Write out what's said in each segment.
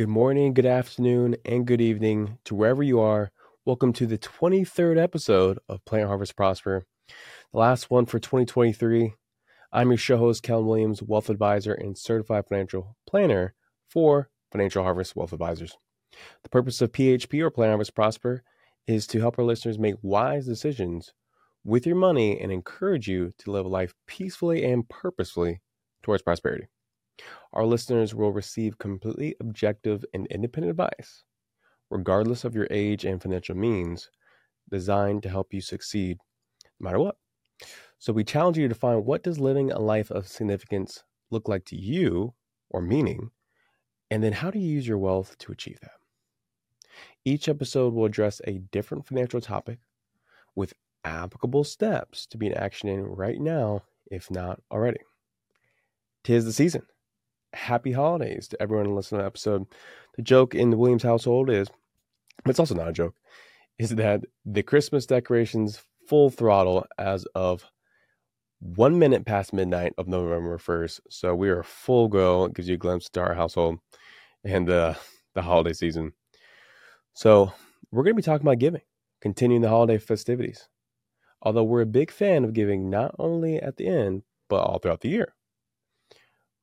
Good morning, good afternoon, and good evening to wherever you are. Welcome to the 23rd episode of Plant Harvest Prosper, the last one for 2023. I'm your show host, Kellen Williams, wealth advisor and certified financial planner for Financial Harvest Wealth Advisors. The purpose of PHP or Plant Harvest Prosper is to help our listeners make wise decisions with your money and encourage you to live a life peacefully and purposefully towards prosperity. Our listeners will receive completely objective and independent advice, regardless of your age and financial means, designed to help you succeed no matter what. So we challenge you to find what does living a life of significance look like to you or meaning, and then how do you use your wealth to achieve that? Each episode will address a different financial topic with applicable steps to be in action in right now, if not already. Tis the season happy holidays to everyone listening to the episode. The joke in the Williams household is, but it's also not a joke, is that the Christmas decorations full throttle as of one minute past midnight of November 1st. So we are full go. It gives you a glimpse to our household and uh, the holiday season. So we're going to be talking about giving, continuing the holiday festivities. Although we're a big fan of giving not only at the end, but all throughout the year.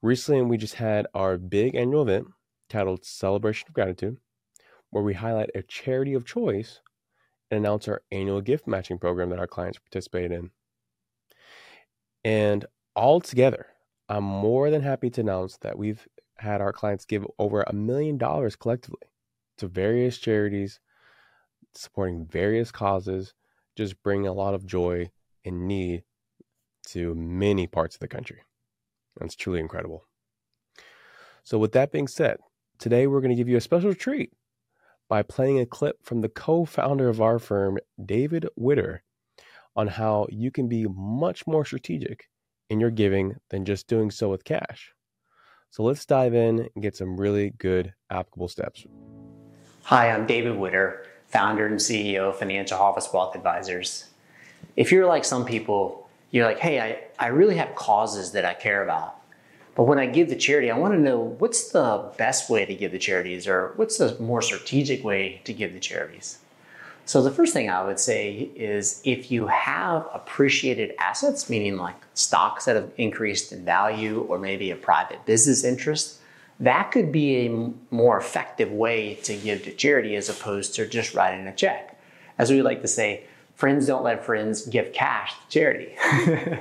Recently, we just had our big annual event titled Celebration of Gratitude, where we highlight a charity of choice and announce our annual gift matching program that our clients participate in. And all together, I'm more than happy to announce that we've had our clients give over a million dollars collectively to various charities supporting various causes, just bringing a lot of joy and need to many parts of the country. That's truly incredible. So, with that being said, today we're going to give you a special treat by playing a clip from the co founder of our firm, David Witter, on how you can be much more strategic in your giving than just doing so with cash. So, let's dive in and get some really good applicable steps. Hi, I'm David Witter, founder and CEO of Financial Harvest Wealth Advisors. If you're like some people, you're like, hey, I, I really have causes that I care about. But when I give the charity, I want to know what's the best way to give the charities or what's the more strategic way to give the charities. So, the first thing I would say is if you have appreciated assets, meaning like stocks that have increased in value or maybe a private business interest, that could be a more effective way to give to charity as opposed to just writing a check. As we like to say, friends don't let friends give cash to charity.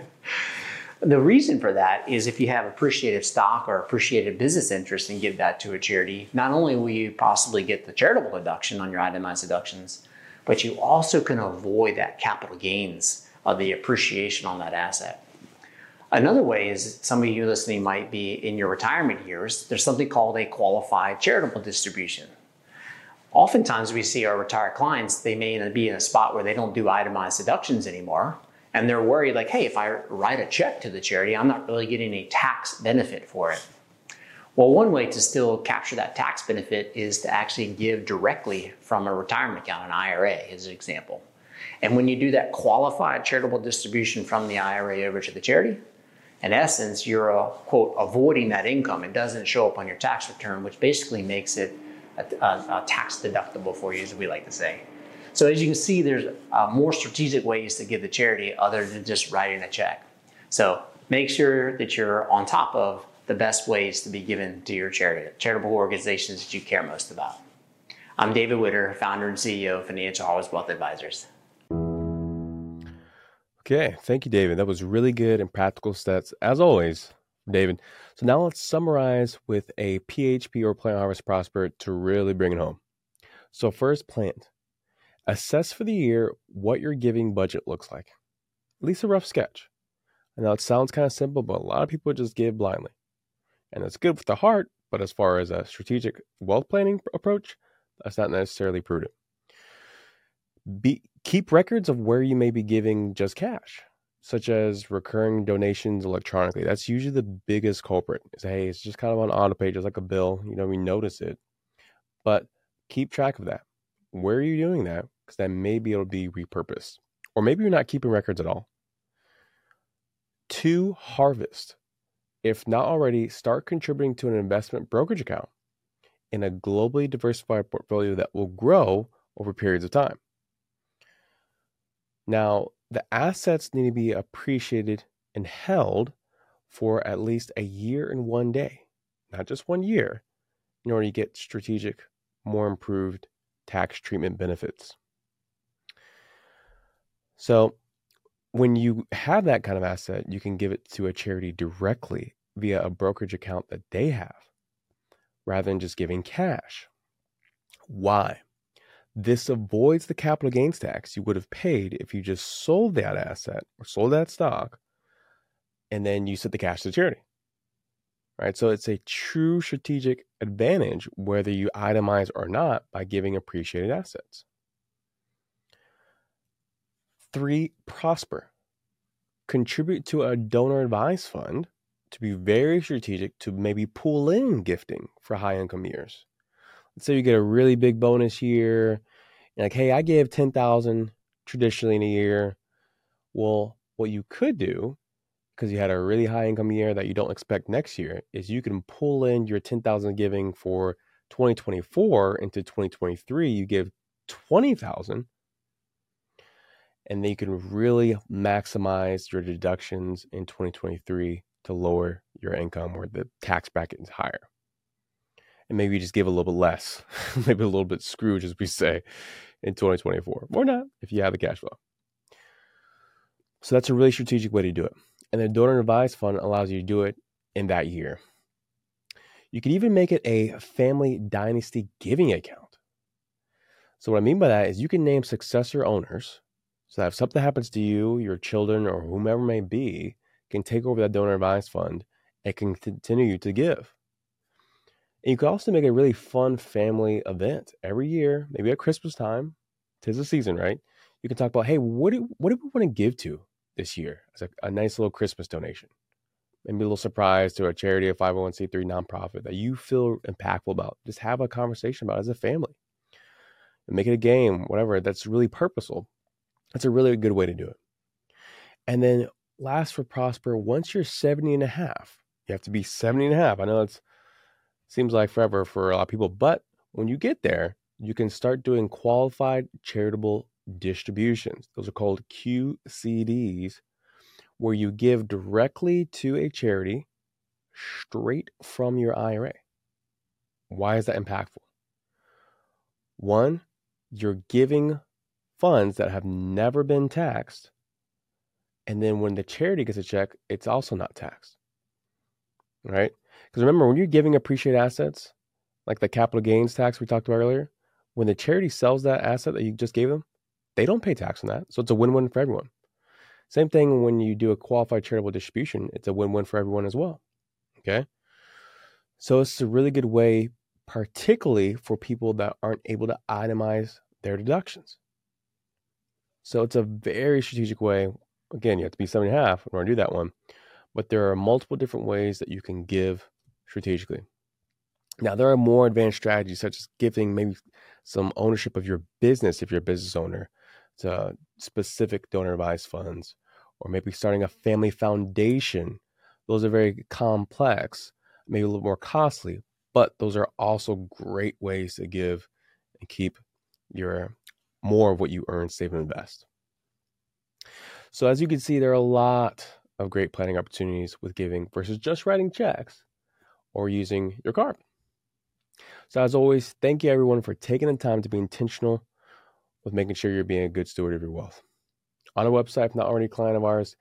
the reason for that is if you have appreciated stock or appreciated business interest and give that to a charity, not only will you possibly get the charitable deduction on your itemized deductions, but you also can avoid that capital gains of the appreciation on that asset. Another way is some of you listening might be in your retirement years, there's something called a qualified charitable distribution oftentimes we see our retired clients, they may be in a spot where they don't do itemized deductions anymore. And they're worried, like, hey, if I write a check to the charity, I'm not really getting a tax benefit for it. Well, one way to still capture that tax benefit is to actually give directly from a retirement account, an IRA, as an example. And when you do that qualified charitable distribution from the IRA over to the charity, in essence, you're, uh, quote, avoiding that income. It doesn't show up on your tax return, which basically makes it a tax deductible for you, as we like to say. So as you can see, there's uh, more strategic ways to give the charity other than just writing a check. So make sure that you're on top of the best ways to be given to your charity, charitable organizations that you care most about. I'm David Witter, founder and CEO of Financial Harvest Wealth Advisors. Okay, thank you, David. That was really good and practical steps, as always, David. So now let's summarize with a PHP or Plant Harvest Prosper to really bring it home. So first, plant. Assess for the year what your giving budget looks like. At least a rough sketch. I know it sounds kind of simple, but a lot of people just give blindly. And it's good with the heart, but as far as a strategic wealth planning approach, that's not necessarily prudent. Be, keep records of where you may be giving just cash such as recurring donations electronically. That's usually the biggest culprit. Is hey, it's just kind of on auto pay, just like a bill. You know, we notice it, but keep track of that. Where are you doing that? Because then maybe it'll be repurposed, or maybe you're not keeping records at all. To harvest, if not already, start contributing to an investment brokerage account in a globally diversified portfolio that will grow over periods of time. Now, the assets need to be appreciated and held for at least a year and one day, not just one year, in order to get strategic, more improved tax treatment benefits. So, when you have that kind of asset, you can give it to a charity directly via a brokerage account that they have rather than just giving cash. Why? This avoids the capital gains tax you would have paid if you just sold that asset or sold that stock and then you sent the cash to charity. Right? So it's a true strategic advantage whether you itemize or not by giving appreciated assets. Three, prosper. Contribute to a donor advised fund to be very strategic to maybe pull in gifting for high income years. Let's you get a really big bonus year, like, hey, I gave 10,000 traditionally in a year. Well, what you could do, because you had a really high income year that you don't expect next year, is you can pull in your 10,000 giving for 2024 into 2023. You give 20,000 and then you can really maximize your deductions in 2023 to lower your income where the tax bracket is higher. And maybe just give a little bit less, maybe a little bit Scrooge, as we say, in 2024, or not if you have the cash flow. So that's a really strategic way to do it. And the donor advised fund allows you to do it in that year. You can even make it a family dynasty giving account. So, what I mean by that is you can name successor owners so that if something happens to you, your children, or whomever may be, can take over that donor advised fund and can continue to give. And you can also make a really fun family event every year, maybe at Christmas time. Tis the season, right? You can talk about, hey, what do what do we want to give to this year as a, a nice little Christmas donation? Maybe a little surprise to a charity, a 501c3 nonprofit that you feel impactful about. Just have a conversation about as a family. And make it a game, whatever, that's really purposeful. That's a really good way to do it. And then last for prosper once you're 70 and a half you have to be 70 and a half i know it seems like forever for a lot of people but when you get there you can start doing qualified charitable distributions those are called qcds where you give directly to a charity straight from your ira why is that impactful one you're giving funds that have never been taxed and then when the charity gets a check, it's also not taxed. Right? Because remember, when you're giving appreciated assets, like the capital gains tax we talked about earlier, when the charity sells that asset that you just gave them, they don't pay tax on that. So it's a win win for everyone. Same thing when you do a qualified charitable distribution, it's a win win for everyone as well. Okay. So it's a really good way, particularly for people that aren't able to itemize their deductions. So it's a very strategic way again, you have to be seven and a half in order to do that one. But there are multiple different ways that you can give strategically. Now, there are more advanced strategies, such as giving maybe some ownership of your business if you're a business owner to specific donor advised funds, or maybe starting a family foundation. Those are very complex, maybe a little more costly, but those are also great ways to give and keep your more of what you earn, save and invest. So as you can see, there are a lot of great planning opportunities with giving versus just writing checks or using your card. So as always, thank you everyone for taking the time to be intentional with making sure you're being a good steward of your wealth. On our website, if not already a client of ours,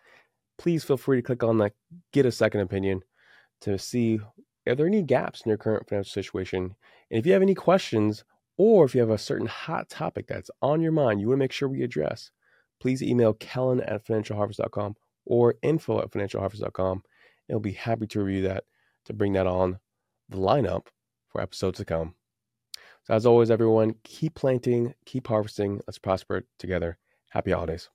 please feel free to click on the get a second opinion to see if there are any gaps in your current financial situation. And if you have any questions or if you have a certain hot topic that's on your mind you want to make sure we address, please email Kellen at financialharvest.com or info at financialharvest.com. And we'll be happy to review that to bring that on the lineup for episodes to come. So, as always, everyone, keep planting, keep harvesting. Let's prosper together. Happy holidays.